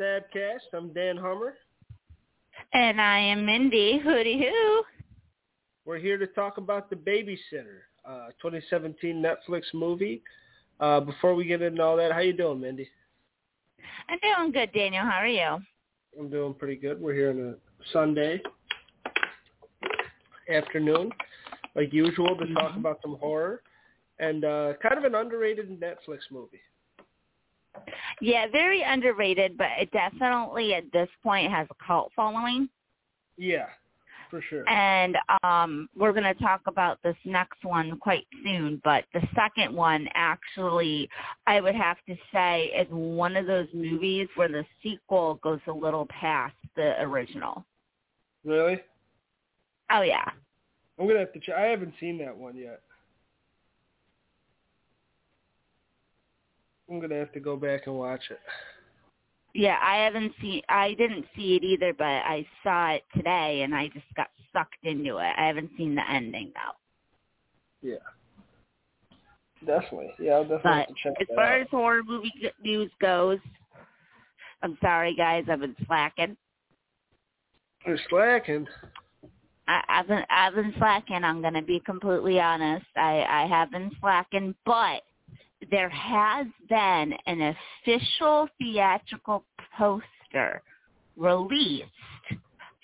Stabcast. I'm Dan Hummer. And I am Mindy. Hooty hoo. We're here to talk about The Babysitter, uh, 2017 Netflix movie. Uh, before we get into all that, how you doing, Mindy? I'm doing good, Daniel. How are you? I'm doing pretty good. We're here on a Sunday afternoon, like usual, to talk Mm-hmm. about some horror and uh, kind of an underrated Netflix movie. Yeah, very underrated, but it definitely at this point has a cult following. Yeah, for sure. And um we're going to talk about this next one quite soon, but the second one actually I would have to say is one of those movies where the sequel goes a little past the original. Really? Oh yeah. I'm gonna have to. Ch- I haven't seen that one yet. I'm gonna have to go back and watch it. Yeah, I haven't seen I didn't see it either, but I saw it today and I just got sucked into it. I haven't seen the ending though. Yeah. Definitely. Yeah, I'll definitely But check as far out. as horror movie news goes, I'm sorry guys, I've been slacking. You're slacking. I, I've been I've been slacking. I'm gonna be completely honest. I I have been slacking, but there has been an official theatrical poster released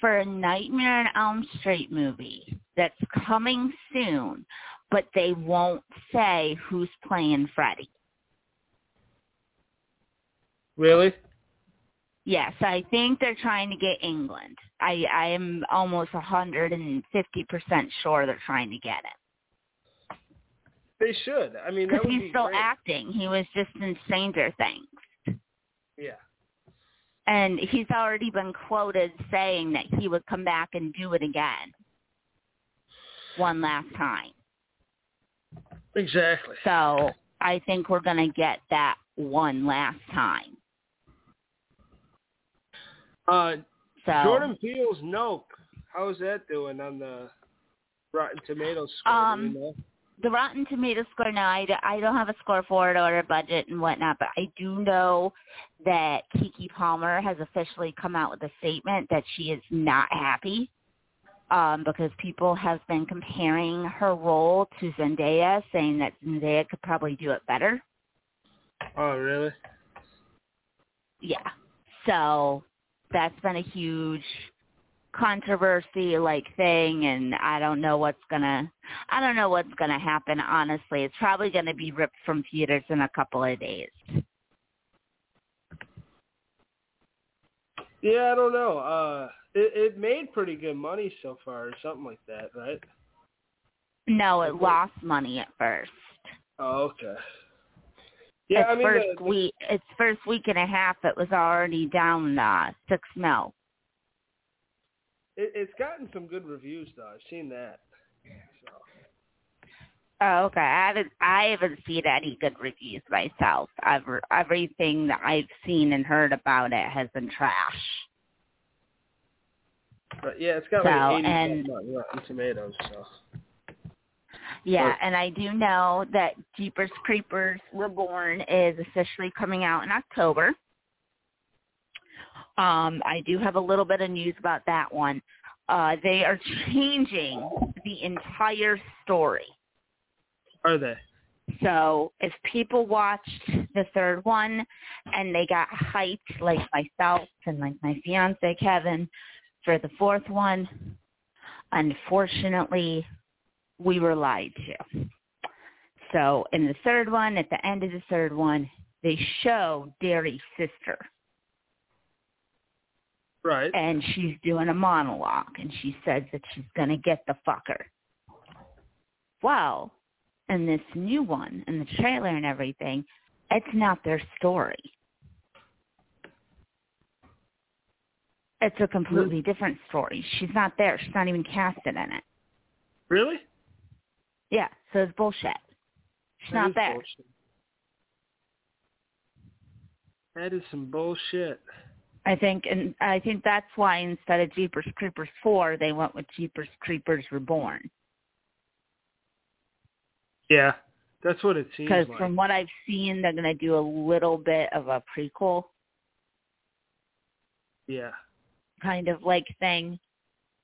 for a Nightmare on Elm Street movie that's coming soon, but they won't say who's playing Freddy. Really? Yes, I think they're trying to get Englund. I I am almost a 150% sure they're trying to get it. They should. I mean, Because he's be still great. acting. He was just in Stranger Things. Yeah. And he's already been quoted saying that he would come back and do it again. One last time. Exactly. So I think we're going to get that one last time. Uh, So Jordan Peele's Nope. How's that doing on the Rotten Tomatoes score? Um, you know? The Rotten Tomato score, no, I don't have a score for it or a budget and whatnot, but I do know that Keke Palmer has officially come out with a statement that she is not happy um, because people have been comparing her role to Zendaya, saying that Zendaya could probably do it better. Oh, really? Yeah. So that's been a huge controversy like thing and I don't know what's gonna I don't know what's gonna happen honestly. It's probably gonna be ripped from theaters in a couple of days. Yeah, I don't know. Uh, it, it made pretty good money so far, or something like that, right? No, it lost money at first. Oh, okay. Yeah, its I mean, first the, week its first week and a half it was already down uh six mil. It, it's gotten some good reviews though. I've seen that. So. Oh, okay. I haven't I haven't seen any good reviews myself. Ever everything that I've seen and heard about it has been trash. But yeah, it's got So, like 80 and- on Rotten Tomatoes. So Yeah, But- and I do know that Jeepers Creepers Reborn is officially coming out in October. Um, I do have a little bit of news about that one. Uh, they are changing the entire story. are they? So if people watched the third one and they got hyped like myself and like my fiance Kevin for the fourth one, unfortunately we were lied to. So in the third one, at the end of the third one, they show Darry's sister. Right. And she's doing a monologue and she says that she's going to get the fucker. Well, in this new one, in the trailer and everything, it's not their story. It's a completely different story. She's not there. She's not even casted in it. Really? Yeah, so it's bullshit. She's That not there. bullshit. That is some bullshit. I think, and I think that's why instead of Jeepers Creepers four, they went with Jeepers Creepers Reborn. Yeah, that's what it seems Because like. from what I've seen, they're going to do a little bit of a prequel yeah. kind of like thing.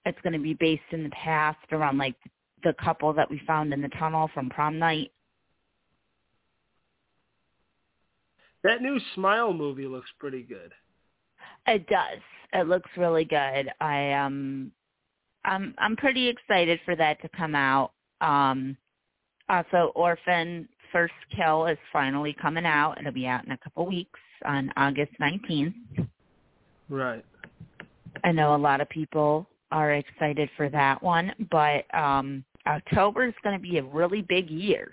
It's going to be based in the past around like the couple that we found in the tunnel from prom night. That new Smile movie looks pretty good. It does. It looks really good. I um I'm I'm pretty excited for that to come out. Um also Orphan First Kill is finally coming out. It'll be out in a couple weeks on August 19th. Right. I know a lot of people are excited for that one, but um October is going to be a really big year.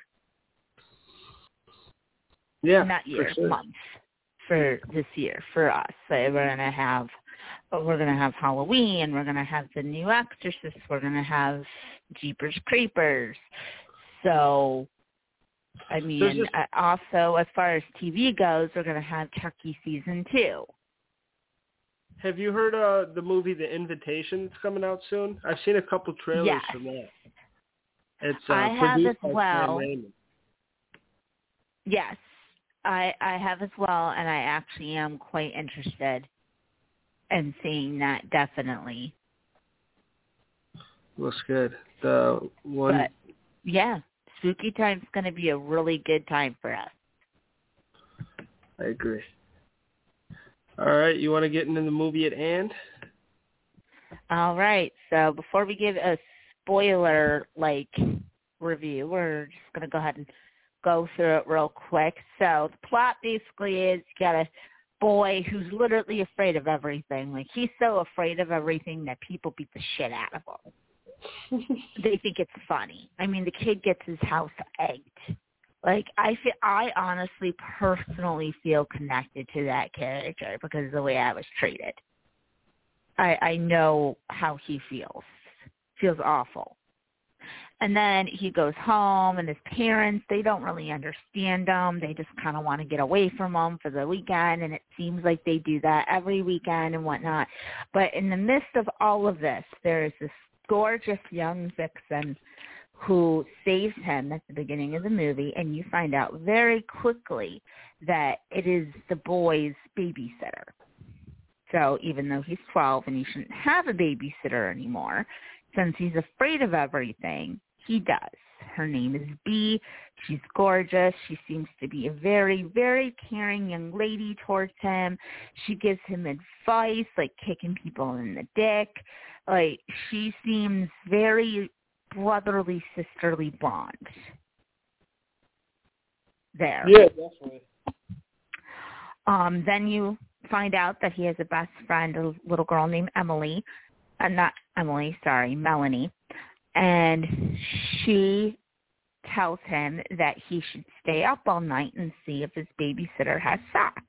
Yeah. Not for year, sure. month for this year for us. So we're going to have we're to have Halloween, we're going to have the new Exorcist, we're to have Jeepers Creepers. So I mean, just- uh, also as far as TV goes, we're going to have Chucky season 2. Have you heard uh the movie The Invitation that's coming out soon? I've seen a couple trailers Yes. from that. It's uh, I have as well. Yes. I I have as well and I actually am quite interested in seeing that definitely. Looks good. The one But yeah, spooky time's going to be a really good time for us. I agree. All right, you want to get into the movie at hand? All right. So before we give a spoiler like review, we're just going to go ahead and go through it real quick. So the plot basically is you got a boy who's literally afraid of everything. Like he's so afraid of everything that people beat the shit out of him. they think it's funny. I mean, the kid gets his house egged. Like I feel, I honestly, personally feel connected to that character because of the way I was treated. I I know how he feels. Feels awful. And then he goes home, and his parents they don't really understand him. They just kind of want to get away from him for the weekend, and it seems like they do that every weekend and whatnot. But in the midst of all of this, there is this gorgeous young vixen who saves him at the beginning of the movie, and you find out very quickly that it is the boy's babysitter. So even though he's 12 and he shouldn't have a babysitter anymore, since he's afraid of everything, he does. Her name is Bee. She's gorgeous. She seems to be a very, very caring young lady towards him. She gives him advice, like kicking people in the dick. Like she seems very brotherly, sisterly bond. There. Yeah, definitely. Um, then you find out that he has a best friend, a little girl named Emily. Uh, not Emily, sorry, Melanie. And she tells him that he should stay up all night and see if his babysitter has sex.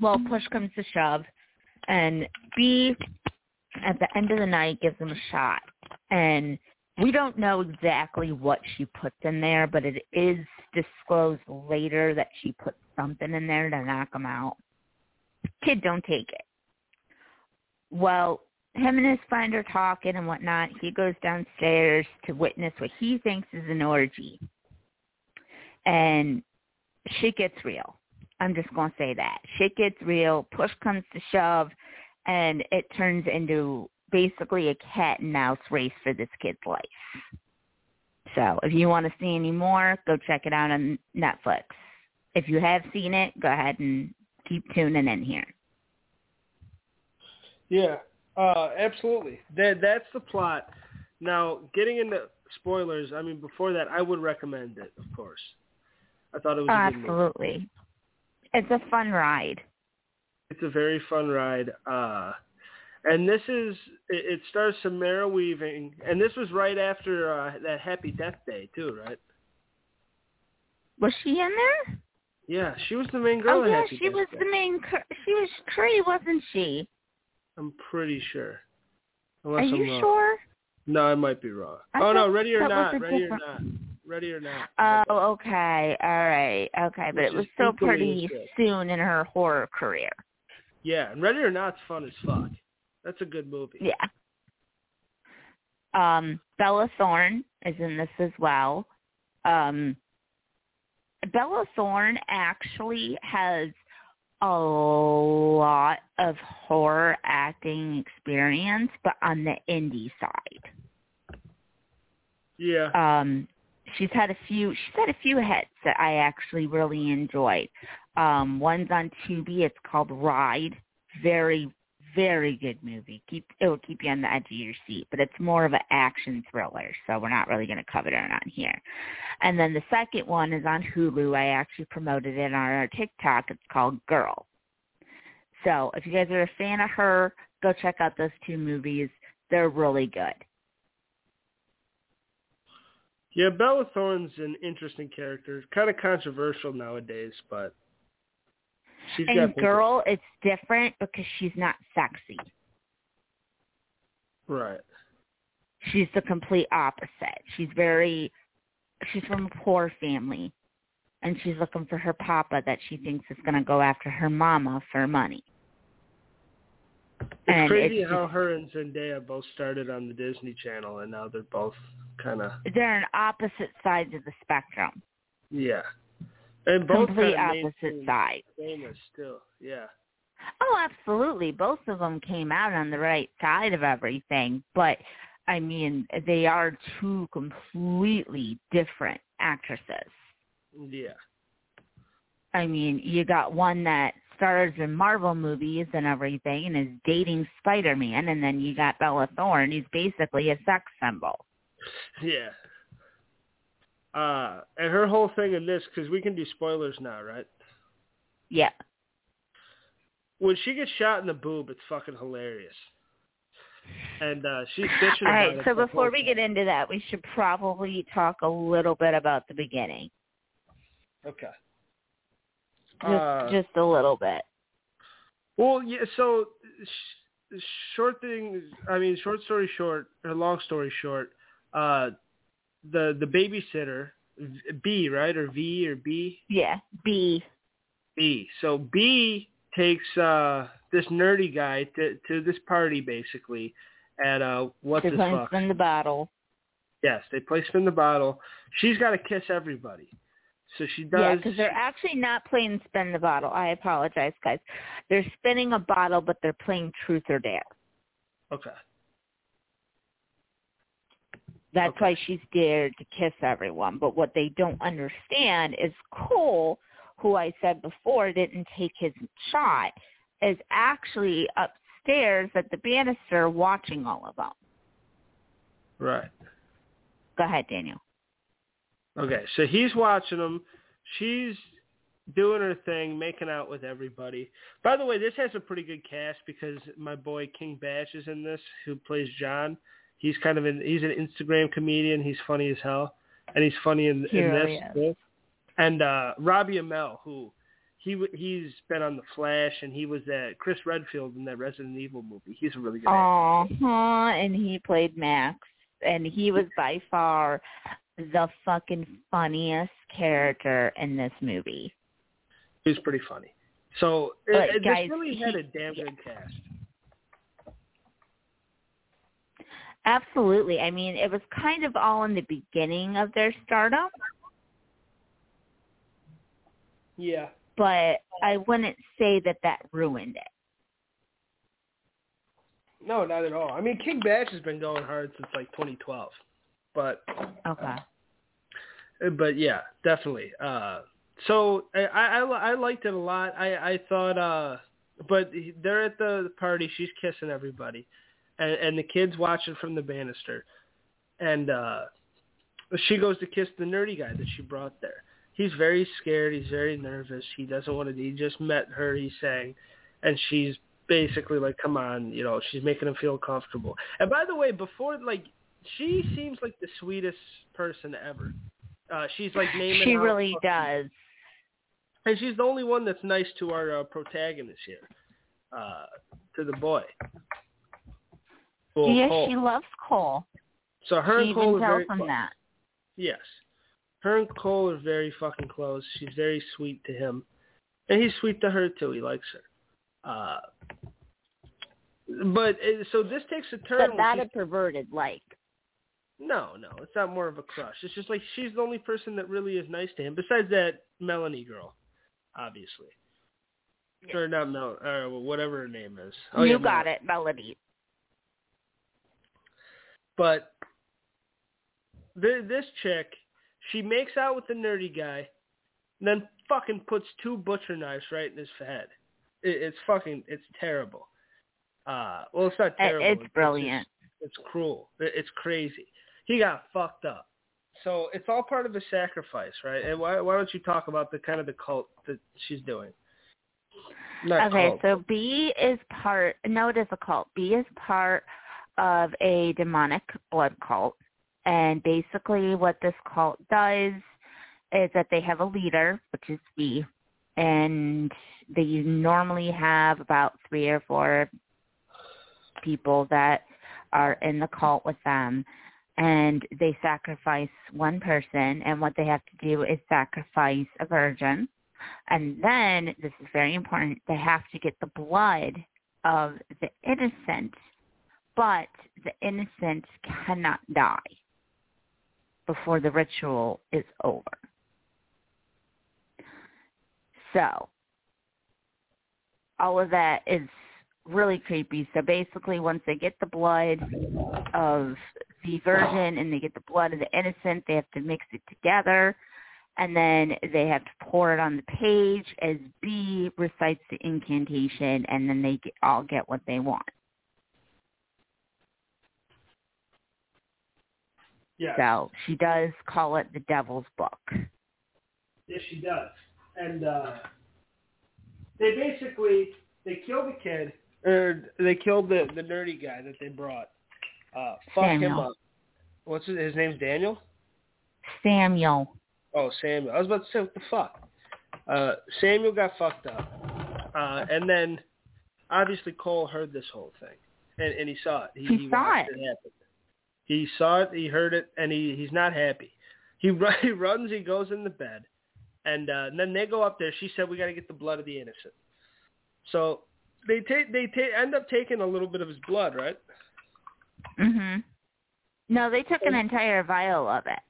Well, push comes to shove, and B, at the end of the night, gives him a shot. And we don't know exactly what she puts in there, but it is disclosed later that she put something in there to knock him out. Kid, don't take it. Well, him and his friend are talking and whatnot. He goes downstairs to witness what he thinks is an orgy. And shit gets real. I'm just going to say that. Shit gets real. Push comes to shove. And it turns into basically a cat and mouse race for this kid's life. So if you want to see any more, go check it out on Netflix. If you have seen it, go ahead and keep tuning in here. Yeah, uh, absolutely. That that's the plot. Now, getting into spoilers, I mean, before that, I would recommend it, of course. I thought it was. Absolutely. It's a fun ride. It's a very fun ride. Uh, and this is, it, it stars Samara Weaving, and this was right after uh, that Happy Death Day, too, right? Was she in there? Yeah, she was the main girl oh in yeah, Happy she Death was Day. the main. She was Cree, wasn't she? I'm pretty sure. Are Unless you I'm sure? No, I might be wrong. I oh no, ready or not, ready different- or not, ready or not. Oh, okay, all right, okay, but Which it was still pretty soon in her horror career. Yeah, and ready or not's fun as fuck. That's a good movie. Yeah. Um, Bella Thorne is in this as well. Um, Bella Thorne actually has a lot of horror acting experience, but on the indie side. Yeah. Um, she's had a few. She's had a few hits that I actually really enjoyed. Um, one's on Tubi. It's called Ride. Very, very good movie. Keep it will keep you on the edge of your seat, but it's more of an action thriller, so we're not really going to cover it on here. And then the second one is on Hulu. I actually promoted it on our TikTok. It's called Girl. So if you guys are a fan of her, go check out those two movies. They're really good. Yeah, Bella Thorne's an interesting character. Kind of controversial nowadays, but she's and girl, it's different because she's not sexy. right. She's the complete opposite. She's very, she's from a poor family, and she's looking for her papa that she thinks is going to go after her mama for money. It's And crazy it's how her and Zendaya both started on the Disney Channel, and now they're both kind of They're on opposite sides of the spectrum. yeah, and both Complete opposite sides. famous still. Yeah, Oh, absolutely. Both of them came out on the right side of everything, but I mean, they are two completely different actresses. yeah, I mean, you got one that stars in Marvel movies and everything and is dating Spider-Man, and then you got Bella Thorne, who's basically a sex symbol. yeah. Uh, and her whole thing in this, because we can do spoilers now, right? Yeah. When she gets shot in the boob, it's fucking hilarious. And uh she's bitching All about right, it so before we get into that, we should probably talk a little bit about the beginning. Okay. Just, Uh, just a little bit. Well, yeah. So, sh- short thing. I mean, short story short, or long story short. Uh, the the babysitter B right, or V or B Yeah. B. B. So B takes uh this nerdy guy to to this party basically, at uh what's his fuck? spin the bottle. Yes, they play spin the bottle. She's got to kiss everybody. So she does. Yeah, because they're actually not playing spin the bottle. I apologize, guys. They're spinning a bottle, but they're playing truth or dare. Okay. That's Okay. why she's dared to kiss everyone. But what they don't understand is Cole, who I said before didn't take his shot, is actually upstairs at the banister watching all of them. Right. Go ahead, Daniel. Okay, so he's watching them. She's doing her thing, making out with everybody. By the way, this has a pretty good cast because my boy King Bash is in this, who plays John. He's kind of an he's an Instagram comedian. He's funny as hell, and he's funny in, He in really this. is. And uh Robbie Amell, who he he's been on The Flash, and he was that Chris Redfield in that Resident Evil movie. He's a really good. actor. And he played Max, and he was by far the fucking funniest character in this movie. He was pretty funny. So it, But, it, guys, this really had a damn good cast. Absolutely. I mean, it was kind of all in the beginning of their stardom, Yeah. but I wouldn't say that that ruined it. No, not at all. I mean, King Bash has been going hard since like 2012, but Okay. but yeah, definitely. Uh, so I, I I liked it a lot. I I thought, uh, but they're at the party. She's kissing everybody, and and the kids watching from the banister. and uh she goes to kiss the nerdy guy that she brought there. He's very scared. He's very nervous. He doesn't want to. He just met her. He's saying, and she's basically like, "Come on," you know. She's making him feel comfortable. And by the way, before like, she seems like the sweetest person ever. Uh, she's like naming. She really does. and she's the only one that's nice to our uh, protagonist here, uh, to the boy. Well, yeah, Cole. she loves Cole. so her she and Cole even are very tells him close. that. Yes, her and Cole are very fucking close. She's very sweet to him, and he's sweet to her too. He likes her. Uh, but uh, so this takes a turn. But she's- a perverted like. No, no, it's not more of a crush. It's just like she's the only person that really is nice to him, besides that Melanie girl, obviously. Or not Mel, or whatever her name is. Oh, you yeah, got Melanie. it, Melody. But th- this chick, she makes out with the nerdy guy, and then fucking puts two butcher knives right in his head. It, it's fucking, it's terrible. Uh, well, it's not terrible. it's brilliant. it's cruel. It- It's crazy. He got fucked up. So it's all part of a sacrifice, right? And why why don't you talk about the kind of the cult that she's doing? Not Okay, cult. so B is part. No, it is a cult. B is part of a demonic blood cult, and basically, what this cult does is that they have a leader, which is B, and they normally have about three or four people that are in the cult with them. And they sacrifice one person and what they have to do is sacrifice a virgin. And then this is very important they have to get the blood of the innocent but the innocent cannot die before the ritual is over so all of that is really creepy. So basically, once they get the blood of the virgin and they get the blood of the innocent, they have to mix it together, and then they have to pour it on the page as B recites the incantation, and then they all get what they want. Yeah, So she does call it the Devil's Book. yes, she does. And uh, they basically they kill the kid, or they killed the the nerdy guy that they brought. Uh, fuck him up. What's his, his name's Daniel? Samuel. Oh, Samuel. I was about to say what the fuck. Uh, Samuel got fucked up, uh, and then obviously Cole heard this whole thing, and, and he saw it. He, He saw watched it. He saw it. He heard it, and he he's not happy. He run, he runs. He goes in the bed, and, uh, and then they go up there. She said, "We got to get the blood of the innocent." So they take they ta- end up taking a little bit of his blood, right? Mhm. No, they took an entire vial of it.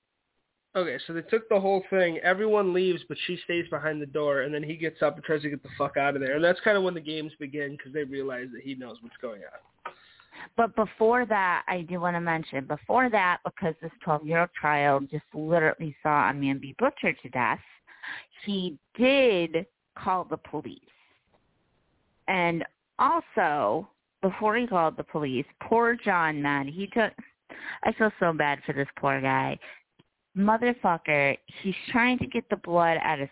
Okay, so they took the whole thing. Everyone leaves, but she stays behind the door, and then he gets up and tries to get the fuck out of there. And that's kind of when the games begin because they realize that he knows what's going on. But before that, I do want to mention, before that, because this 12-year-old child just literally saw a man be butchered to death, he did call the police. And also, before he called the police, poor John, man, he took, I feel so bad for this poor guy. Motherfucker, he's trying to get the blood out of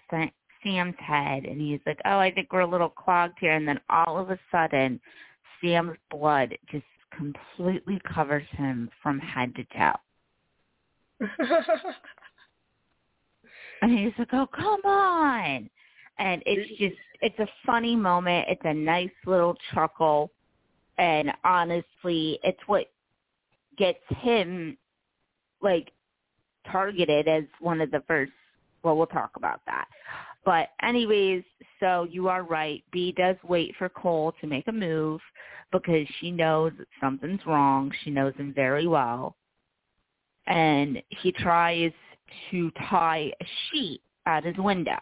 Sam's head, and he's like, oh, I think we're a little clogged here. And then all of a sudden, Sam's blood just completely covers him from head to toe. And he's like, oh, come on. And it's just, it's a funny moment. It's a nice little chuckle. And honestly, it's what gets him, like, targeted as one of the first, well, we'll talk about that. But anyways, so you are right. B does wait for Cole to make a move because she knows that something's wrong. She knows him very well. And he tries to tie a sheet out his window.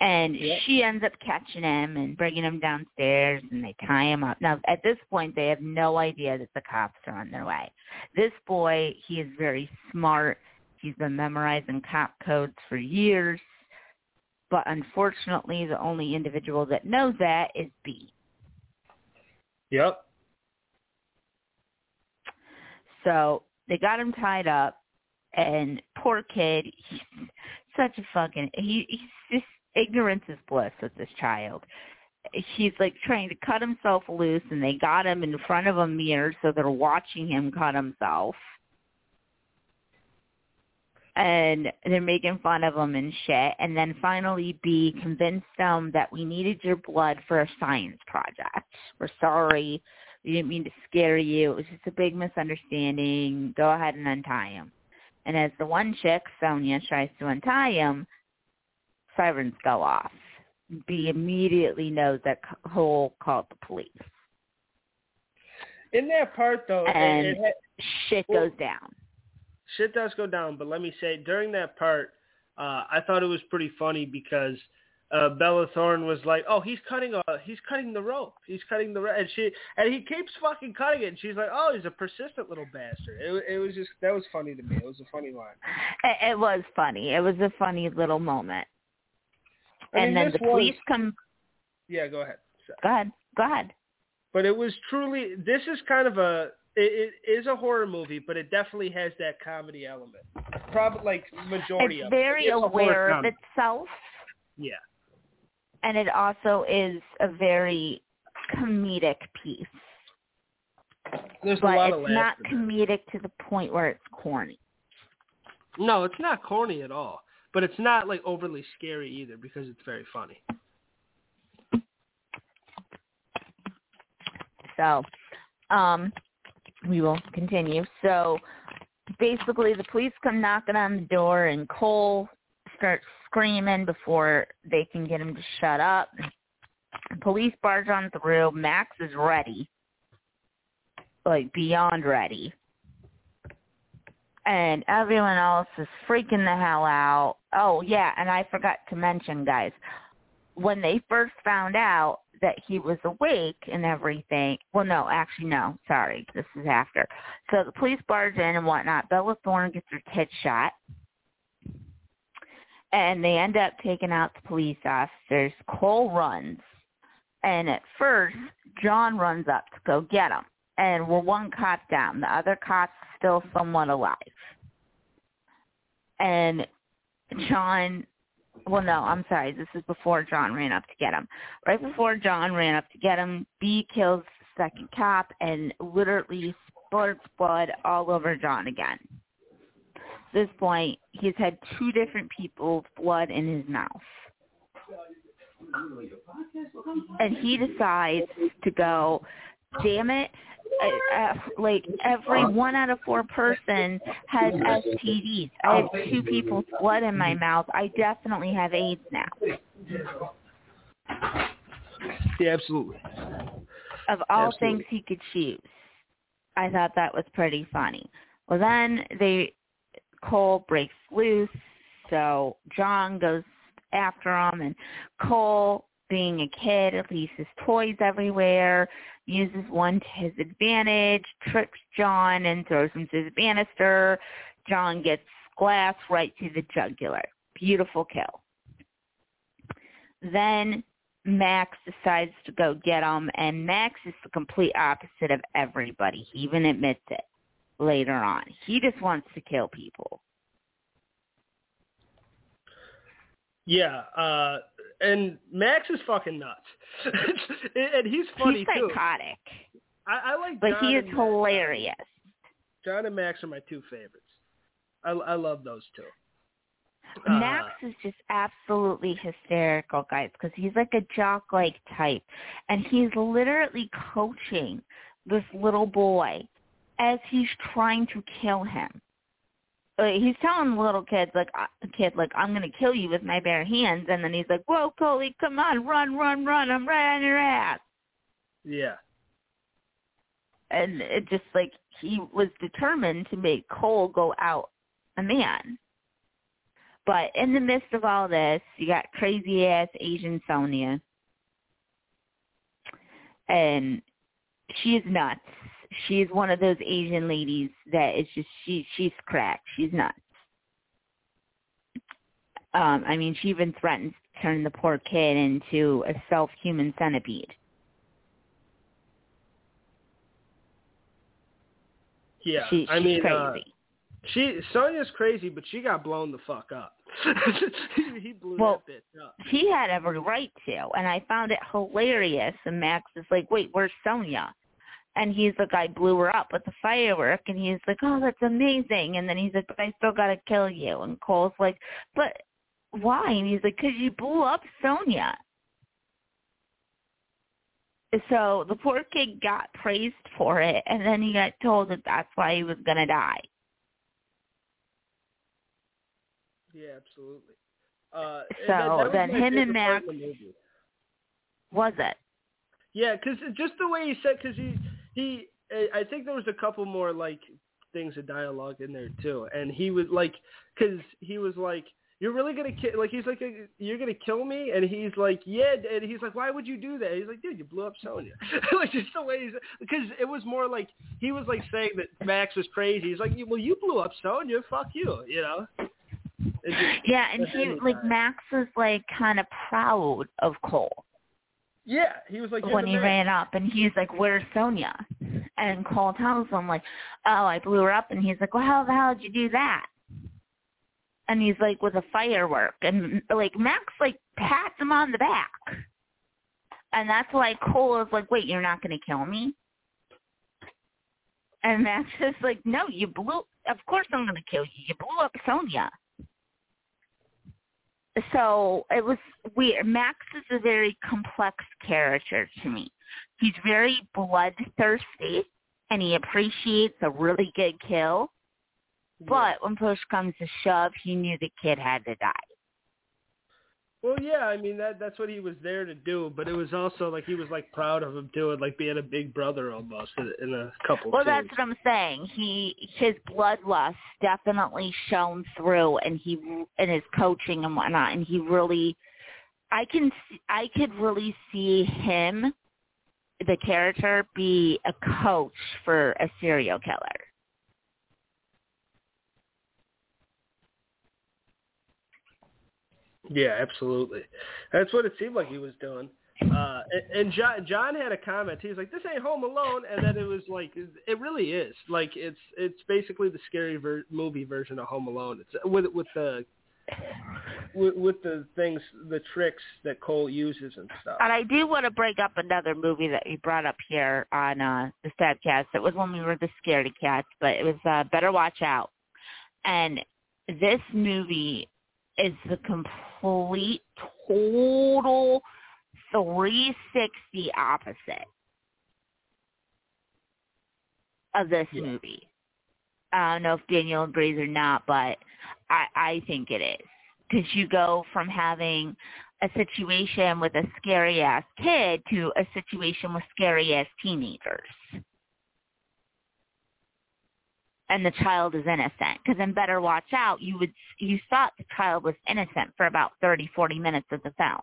And Yep. she ends up catching him and bringing him downstairs and they tie him up. Now, at this point, they have no idea that the cops are on their way. This boy, he is very smart. He's been memorizing cop codes for years. But unfortunately, the only individual that knows that is B. yep. So they got him tied up, and poor kid, he's such a fucking he. He's just ignorance is bliss with this child. He's like trying to cut himself loose, and they got him in front of a mirror, so they're watching him cut himself and they're making fun of them and shit. And then finally, B convinced them that we needed your blood for a science project. We're sorry. We didn't mean to scare you. It was just a big misunderstanding. Go ahead and untie him. And as the one chick, Sonya, tries to untie him, sirens go off. B immediately knows that Cole called the police. In that part, though, and it, it, shit well, goes down shit does go down. But let me say, during that part, uh, I thought it was pretty funny because uh, Bella Thorne was like, "Oh, he's cutting a, he's cutting the rope. He's cutting the rope," and she and he keeps fucking cutting it. And she's like, "Oh, he's a persistent little bastard." It, it was just that was funny to me. It was a funny line. It, it was funny. It was a funny little moment. I and mean, then the was, police come. Yeah, go ahead. Go ahead. Go ahead. But it was truly. This is kind of a it, it is a horror movie, but it definitely has that comedy element. Probably like majority it's of very it. It's aware of itself. Yeah. And it also is a very comedic piece. There's but a lot it's of not comedic to the point where it's corny. No, it's not corny at all. But it's not like overly scary either because it's very funny. So, um, we will continue. So basically the police come knocking on the door and Cole starts screaming before they can get him to shut up. Police barge on through. Max is ready. Like beyond ready. And everyone else is freaking the hell out. Oh yeah, and I forgot to mention guys, when they first found out that he was awake and everything. Well, no, actually, no. Sorry, this is after. So the police barge in and whatnot. Bella Thorne gets her tit shot, and they end up taking out the police officers. Cole runs, and at first, John runs up to go get him, and we're one cop down. The other cop's still somewhat alive, and John well, no, I'm sorry. This is before John ran up to get him. Right mm-hmm. before John ran up to get him, B kills the second cop and literally splurts blood all over John again. At this point, he's had two different people's blood in his mouth. And he decides to go, damn it, uh, like every one out of four person has STDs. I have two people's blood in my mouth. I definitely have AIDS now. Yeah, absolutely. Of all Absolutely. things he could choose, I thought that was pretty funny. Well, then they Cole breaks loose, so John goes after him, and Cole, being a kid, leaves his toys everywhere uses one to his advantage, tricks John and throws him through the banister. John gets glass right to the jugular. Beautiful kill. Then Max decides to go get him, and Max is the complete opposite of everybody. He even admits it later on. He just wants to kill people. Yeah, uh, and Max is fucking nuts, and he's funny He's too. psychotic, I, I like, but John he is and Max. hilarious. John and Max are my two favorites. I, I love those two. Uh, Max is just absolutely hysterical, guys, because he's like a jock-like type, and he's literally coaching this little boy as he's trying to kill him. Uh, he's telling the little kids like, uh, "Kid, like I'm gonna kill you with my bare hands," and then he's like, "Whoa, Coley, come on, run, run, run! I'm right on your ass." Yeah, And it just like he was determined to make Cole go out a man. But in the midst of all this, you got crazy ass Asian Sonya. And she's nuts. She's one of those Asian ladies that is just she she's cracked. She's nuts. Um, I mean she even threatens to turn the poor kid into a self human centipede. Yeah, she, she's I mean, crazy. uh, she Sonya's crazy, but she got blown the fuck up. he, blew Well, that bitch up. she had every right to, and I found it hilarious. And Max is like, "Wait, where's Sonya?" And he's like, "I blew her up with the firework." And he's like, "Oh, that's amazing." And then he's like, "But I still gotta kill you." And Cole's like, "But why?" And he's like, "Cause you blew up Sonya." So the poor kid got praised for it, and then he got told that that's why he was gonna die. Yeah, absolutely. Uh, So that, that then him and Max- Was it? Yeah, because just the way he said, because he he, I I think there was a couple more like things of dialogue in there too, and he was like, because he was like, "You're really gonna kill?" Like he's like, "You're gonna kill me?" And he's like, "Yeah," and he's like, "Why would you do that?" He's like, "Dude, you blew up Sonya." like just the way he's because it was more like he was like saying that Max was crazy. He's like, "Well, you blew up Sonya. Fuck you," you know. Just- Yeah, and he like. Max was like kind of proud of Cole yeah, he was like when he man." ran up, and he's like, "Where's Sonya?" And Cole tells him like, "Oh, I blew her up," and he's like, "Well, how the hell did you do that?" And he's like, "With a firework," and like Max like pats him on the back, and that's why Cole is like, "Wait, you're not going to kill me?" And Max is like, "No, you blew. Of course I'm going to kill you. You blew up Sonya." So it was weird. Max is a very complex character to me. He's very bloodthirsty and he appreciates a really good kill. But when push comes to shove, he knew the kid had to die. Well, yeah, I mean that that's what he was there to do, but it was also like he was like proud of him doing, like being a big brother almost in, in a couple. Well, that's what I'm saying. He his bloodlust definitely shone through, and he in his coaching and whatnot, and he really, I can I could really see him, the character, be a coach for a serial killer. Yeah, absolutely. That's what it seemed like he was doing. Uh, and, John John had a comment. He was like, "This ain't Home Alone," and then it was like, it really is. Like it's it's basically the scary ver- movie version of Home Alone. It's with with the with, with the things, the tricks that Cole uses and stuff. And I do want to break up another movie that you brought up here on uh, the Stabcast. It was when we were the Scaredy Cats, but it was uh, Better Watch Out. And this movie is the complete, total 360 opposite of this Yeah. movie. I don't know if Daniel agrees or not, but I, I think it is. Because you go from having a situation with a scary ass kid to a situation with scary ass teenagers. And the child is innocent. Because in Better Watch Out, you would you thought the child was innocent for about thirty, forty minutes of the film.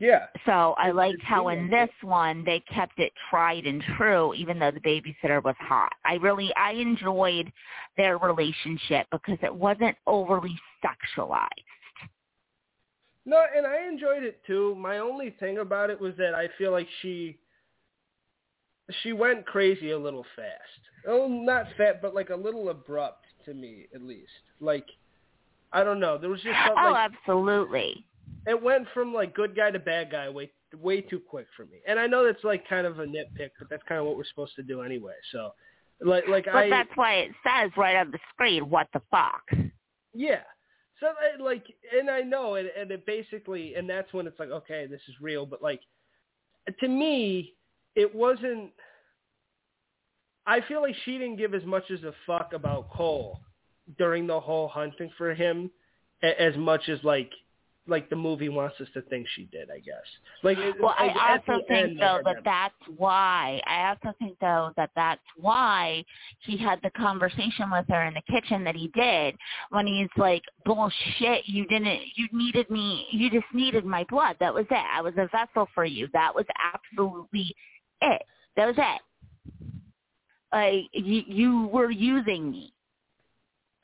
Yeah, So I liked how in this one they kept it tried and true, even though the babysitter was hot. I really I enjoyed their relationship because it wasn't overly sexualized. No, and I enjoyed it too. My only thing about it was that I feel like she she went crazy a little fast. Oh, not fat, but like a little abrupt to me, at least. Like I don't know. There was just something. Oh, like, absolutely. it went from like good guy to bad guy way way too quick for me. And I know that's like kind of a nitpick, but that's kind of what we're supposed to do anyway. So, like like But I that's why it says right on the screen, "What the fuck." Yeah. So like, and I know, and, and it basically, and that's when it's like, okay, this is real. But like, to me, it wasn't. I feel like she didn't give as much as a fuck about Cole during the whole hunting for him, a- as much as like, like the movie wants us to think she did. I guess. Like, Well, I like, at also think though that that's why. I also think though that that's why he had the conversation with her in the kitchen that he did when he's like, "Bullshit! You didn't. You needed me. You just needed my blood. That was it. I was a vessel for you. That was absolutely it. That was it. Like you, you were using me."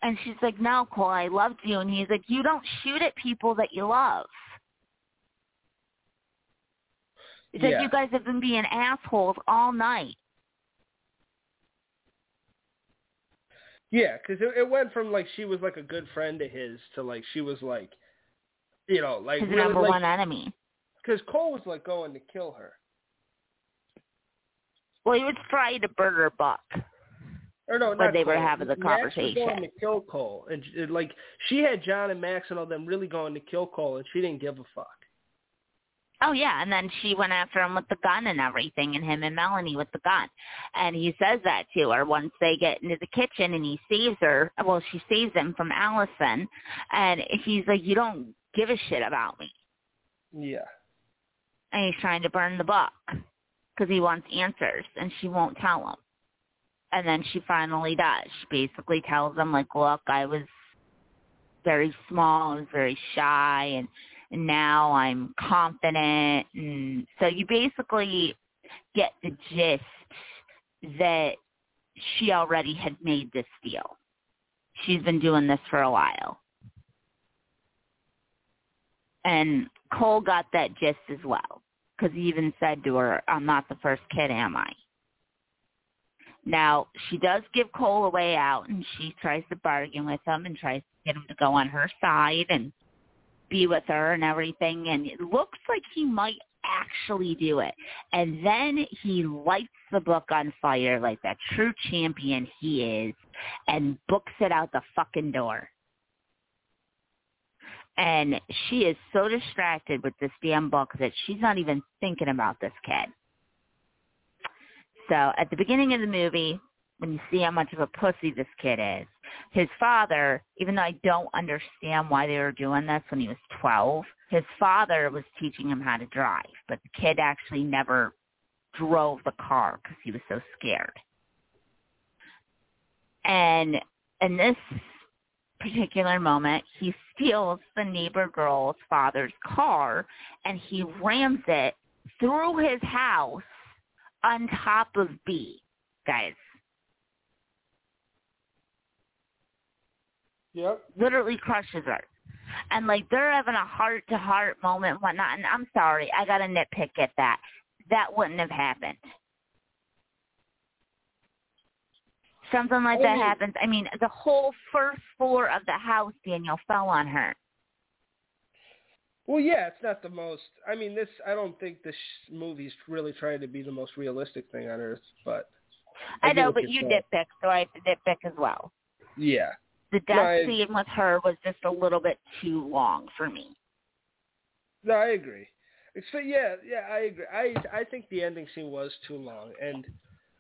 And she's like, "No, Cole, I loved you." And he's like, "You don't shoot at people that you love." He said Yeah. you guys have been being assholes all night. Yeah, because it, it went from like she was like a good friend to his to like she was like, you know, like His really, number like, one enemy. Because Cole was like going to kill her. Well, he was trying to burn her buck. Or no, When they were Cole. having the Max was going to kill Cole, and she- like she had John and Max and all them really going to kill Cole, and she didn't give a fuck. Oh yeah, and then she went after him with the gun and everything, and him and Melanie with the gun. And he says that to her once they get into the kitchen, and he saves her. Well, she saves him from Allison, and he's like, "You don't give a shit about me," Yeah. and he's trying to burn the book because he wants answers, and she won't tell him. And then she finally does. She basically tells him, like, "Look, I was very small, I was very shy, and." and now I'm confident. And so you basically get the gist that she already had made this deal. She's been doing this for a while. And Cole got that gist as well because he even said to her, I'm not the first kid, am I? Now, she does give Cole a way out and she tries to bargain with him and tries to get him to go on her side and be with her and everything and it looks like he might actually do it and then he lights the book on fire like that true champion he is and books it out the fucking door and she is so distracted with this damn book that she's not even thinking about this kid so at the beginning of the movie when you see how much of a pussy this kid is his father, even though I don't understand why they were doing this when he was 12, his father was teaching him how to drive, but the kid actually never drove the car because he was so scared. And in this particular moment, he steals the neighbor girl's father's car and he rams it through his house on top of Bee, guys. Yep. literally crushes her. And like they're having a heart to heart moment and whatnot. And I'm sorry, I got to nitpick at that. That wouldn't have happened. Something like that happens. I mean, the whole first floor of the house, Daniel, fell on her. Well, yeah, it's not the most. I mean, this. I don't think this movie's really trying to be the most realistic thing on earth, but I I, know, but you saying. nitpick, so I have to nitpick as well. yeah. The death No, I- scene with her was just a little bit too long for me. No, I agree. So yeah, yeah, I agree. I I think the ending scene was too long, and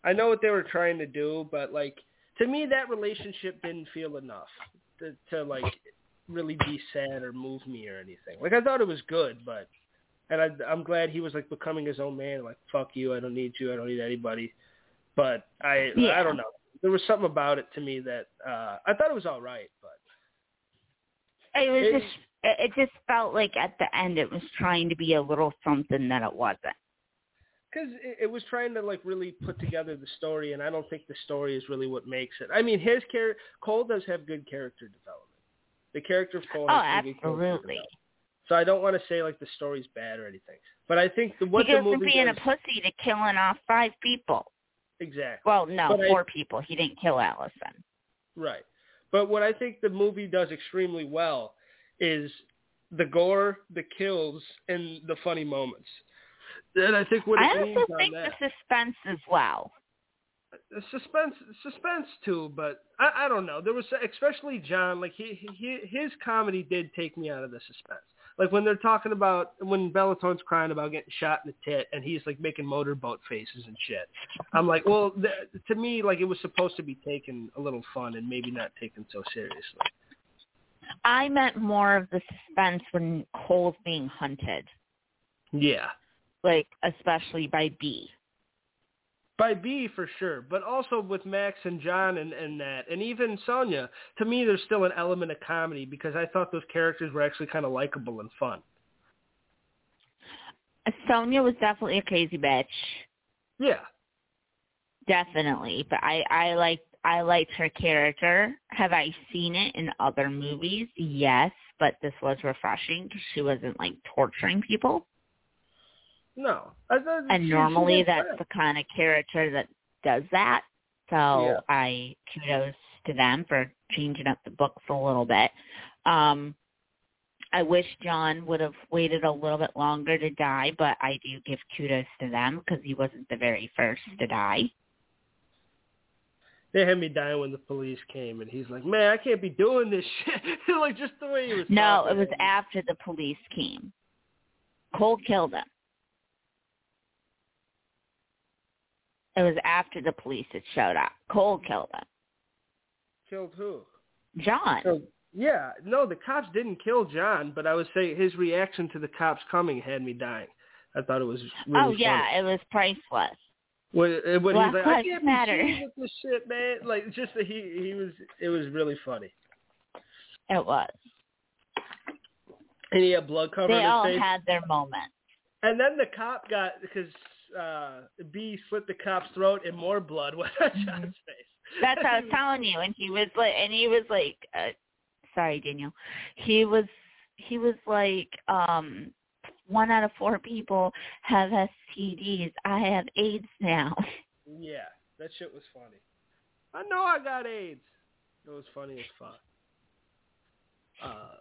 I know what they were trying to do, but like to me, that relationship didn't feel enough to to like really be sad or move me or anything. Like I thought it was good, but and I, I'm glad he was like becoming his own man. Like fuck you, I don't need you, I don't need anybody. But I Yeah. I don't know. There was something about it to me that uh I thought it was all right, but It was It- just, it it just felt like at the end it was trying to be a little something that it wasn't. Because it, it was trying to like really put together the story, and I don't think the story is really what makes it. I mean, his character Cole does have good character development. The character of Cole. Oh, has pretty good character absolutely. development. So I don't want to say like the story's bad or anything, but I think the, what he the goes from movie being does a pussy to killing off five people. exactly Well, no, But I- four people. He didn't kill Allison. right. But what I think the movie does extremely well is the gore, the kills, and the funny moments. And I think what it I also think that. the suspense as well. The suspense suspense too but I, I don't know. There was especially john like he, he his comedy did take me out of the suspense. Like when they're talking about when Bella Thorne's crying about getting shot in the tit and he's like making motorboat faces and shit i'm like well th- to me like it was supposed to be taken a little fun and maybe not taken so seriously. I meant more of the suspense when Cole's being hunted, yeah like especially by Bee. by Bee for sure, but also with Max and John and, and that, and even Sonya. To me, there's still an element of comedy because I thought those characters were actually kind of likable and fun. Sonya was definitely a crazy bitch, Yeah, definitely. But I I liked I liked her character. Have I seen it in other movies? Yes, but this was refreshing because she wasn't like torturing people. No. And normally that's fine. the kind of character that does that. So Yeah. I kudos to them for changing up the books a little bit. Um I wish John would have waited a little bit longer to die, but I do give kudos to them because he wasn't the very first to die. They had me dying when the police came, and he's like, "Man, I can't be doing this shit." like just the way he was. No, it was after the police came. Cole killed him. It was after the police had showed up. Cole killed him. killed who? John. So yeah, no, the cops didn't kill John, but I would say his reaction to the cops coming had me dying. I thought it was really oh funny. yeah, it was priceless. When, uh, when Black he's like, I can't Matter." be with this shit, man. Like just that he he was it was really funny. It was. And he had blood covering They all face. had their moment. And then the cop got because uh Bee slit the cop's throat and more blood went on. John's face. That's what I was telling you. And he was like, and he was like, uh, sorry, Daniel. He was, he was like, um, one out of four people have STDs. I have AIDS now. Yeah, that shit was funny. I know I got AIDS. It was funny as fuck. Uh,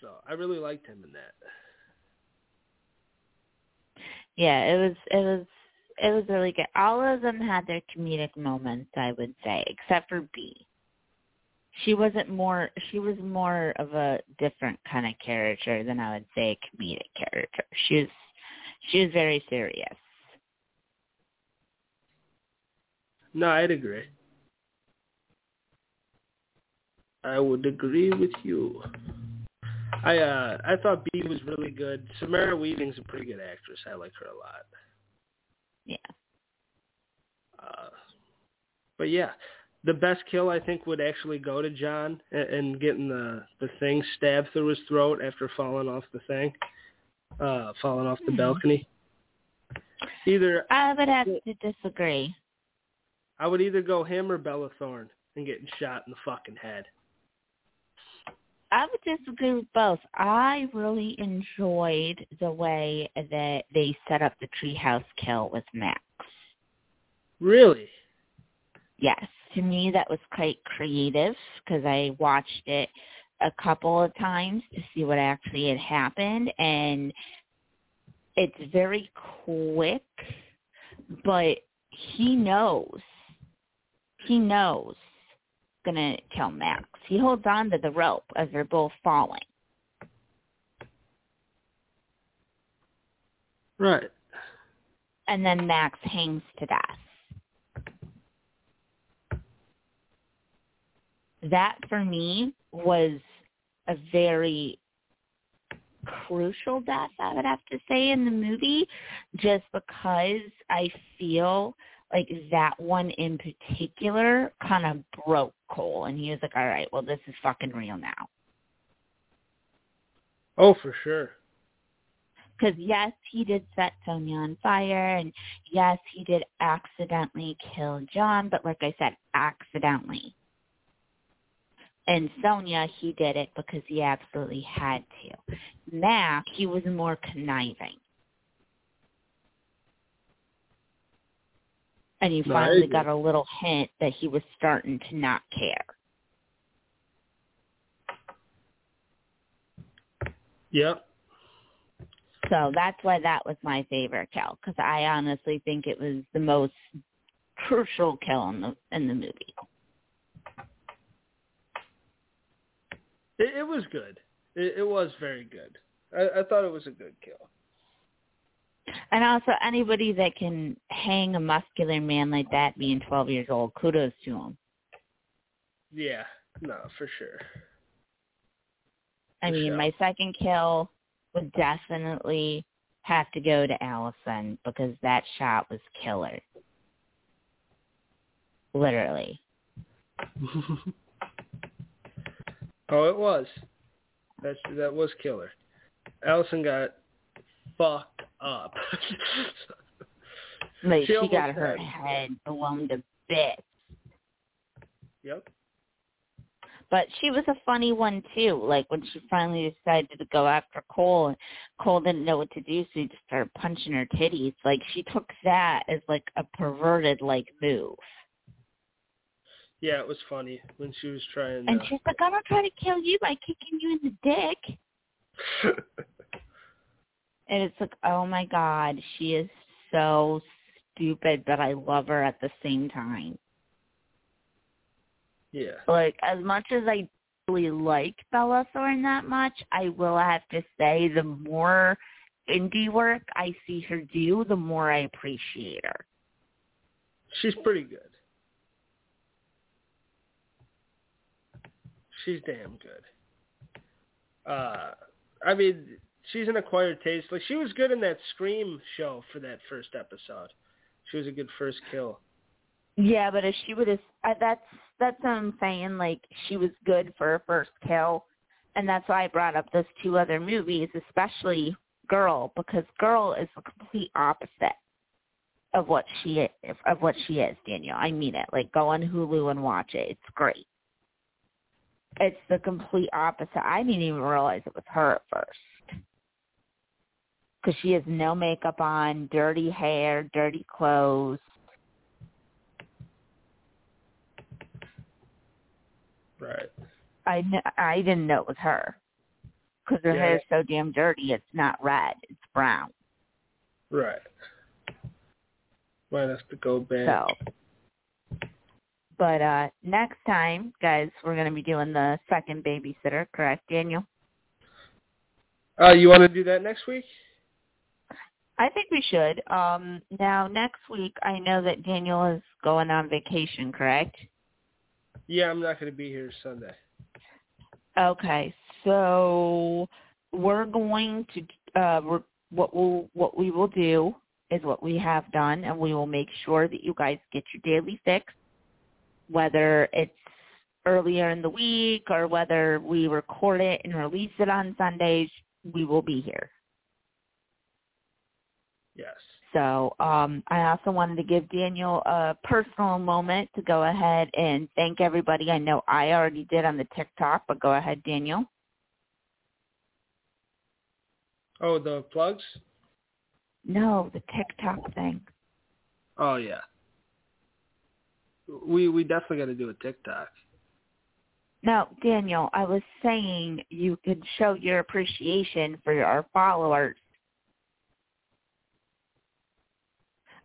so I really liked him in that. Yeah, it was, it was, it was really good. All of them had their comedic moments, I would say, except for Bee. She wasn't more. She was more of a different kind of character than I would say a comedic character. She was, she was very serious. No, I'd agree. I would agree with you. I uh I thought Bee was really good. Samara Weaving's a pretty good actress. I like her a lot. Yeah. Uh, but yeah, the best kill I think would actually go to John and, and getting the the thing stabbed through his throat after falling off the thing, uh, falling off the Hmm. balcony. Either I would have to disagree. I would either go him or Bella Thorne and getting shot in the fucking head. I would disagree with both. I really enjoyed the way that they set up the treehouse kill with Max. Really? Yes, to me that was quite creative because I watched it a couple of times to see what actually had happened, and it's very quick, but he knows. He knows gonna kill Max. He holds on to the rope as they're both falling. Right. and then Max hangs to death. That for me was a very crucial death, I would have to say, in the movie, just because I feel like that one in particular kind of broke Cole, and he was like, all right, well, this is fucking real now. Oh, for sure. Because yes, he did set Sonya on fire, and yes, he did accidentally kill John, but like I said, accidentally. And Sonya, he did it because he absolutely had to. Mac, he was more conniving. And you finally got a little hint that he was starting to not care. Yep. So that's why that was my favorite kill because I honestly think it was the most crucial kill in the in the movie. It, it was good. It, it was very good. I, I thought it was a good kill. And also anybody that can hang a muscular man like that being 12 years old, kudos to him. Yeah. No, for sure. I mean, sure. my second kill would definitely have to go to Allison because that shot was killer. Literally. oh, it was. That that was killer. Allison got fucked up. Like She she, got her head blown to bits. yep. But she was a funny one too. Like when she finally decided to go after Cole, and Cole didn't know what to do, so he just started punching her titties. Like she took that as like a perverted like move. Yeah, it was funny when she was trying. And to... she's like, "I'm gonna try to kill you by kicking you in the dick." And it's like, oh my god, she is so stupid, but I love her at the same time. yeah. Like as much as I really like Bella Thorne that much, I will have to say the more indie work I see her do, the more I appreciate her. She's pretty good. She's damn good. Uh, I mean, she's an acquired taste. Like she was good in that Scream show for that first episode. She was a good first kill. Yeah, but if she would have, uh, that's that's what I'm saying. Like she was good for a first kill, and that's why I brought up those two other movies, especially Girl, because Girl is the complete opposite of what she is, of what she is. Daniel, I mean it. Like go on Hulu and watch it. It's great. It's the complete opposite. I didn't even realize it was her at first. Because she has no makeup on, dirty hair, dirty clothes. Right. I I didn't know it was her because her Yeah. is so damn dirty. It's not red; it's brown. Right. Might have to go back. So, but uh next time, guys, we're gonna be doing the second babysitter. Correct, Daniel? Uh, you want to do that next week? I think we should. Um Now, next week, I know that Daniel is going on vacation. Correct? Yeah, I'm not going to be here Sunday. Okay, so we're going to uh we're, what we'll what we will do is what we have done, and we will make sure that you guys get your daily fix, whether it's earlier in the week or whether we record it and release it on Sundays. We will be here. So um, I also wanted to give Daniel a personal moment to go ahead and thank everybody. I know I already did on the TikTok, but go ahead, Daniel. Oh, the plugs? No, the TikTok thing. Oh yeah. We we definitely got to do a TikTok. No, Daniel, I was saying you could show your appreciation for our followers.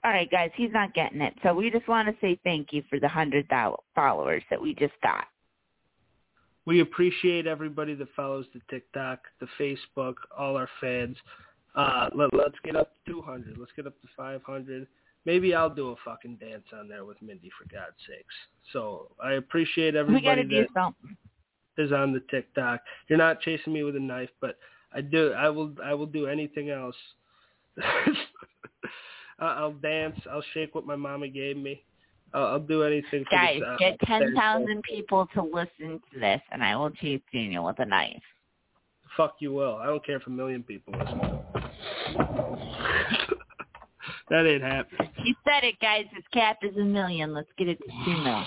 All right, guys, he's not getting it. So we just want to say thank you for the 100 followers that we just got. We appreciate everybody that follows the TikTok, the Facebook, all our fans. Uh, let, let's get up to 200. Let's get up to 500. Maybe I'll do a fucking dance on there with Mindy for God's sakes. So I appreciate We everybody to do that something. is on the TikTok. You're not chasing me with a knife, but I do. I will. I will do anything else. I- I'll dance. I'll shake what my mama gave me. I'll, I'll do anything. For Guys, this, uh, get 10,000 people to listen to this, and I will chase Daniel with a knife. Fuck you will. I don't care if a million people listen. that ain't happening. He said it, guys. His cap is a million. Let's get it to two mil.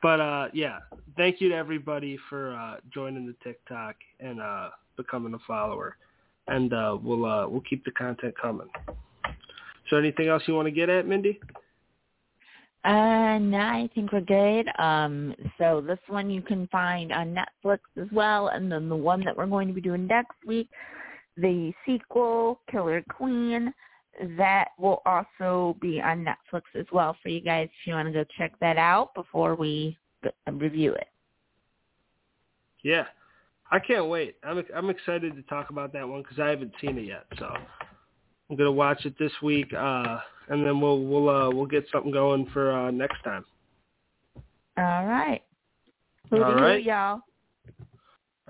But uh yeah, thank you to everybody for uh joining the TikTok and uh becoming a follower. And uh we'll uh we'll keep the content coming. So anything else you want to get at, Mindy? Uh, no, I think we're good. Um, so this one you can find on Netflix as well, and then the one that we're going to be doing next week, the sequel, Killer Queen, that will also be on Netflix as well for you guys if you want to go check that out before we review it. Yeah. I can't wait. I'm I'm excited to talk about that one because I haven't seen it yet. So I'm gonna watch it this week, uh, and then we'll we'll uh, we'll get something going for uh, next time. All right. All Hooty y'all.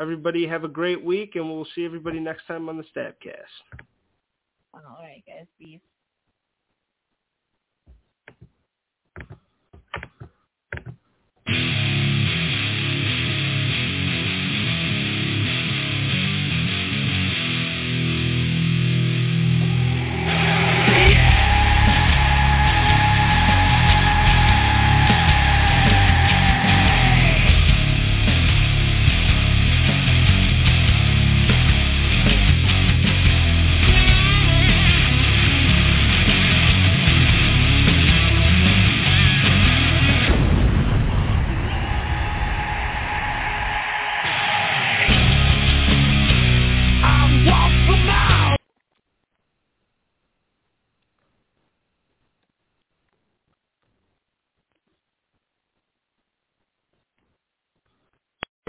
Everybody have a great week, and we'll see everybody next time on the Stabcast. All right, guys. Peace.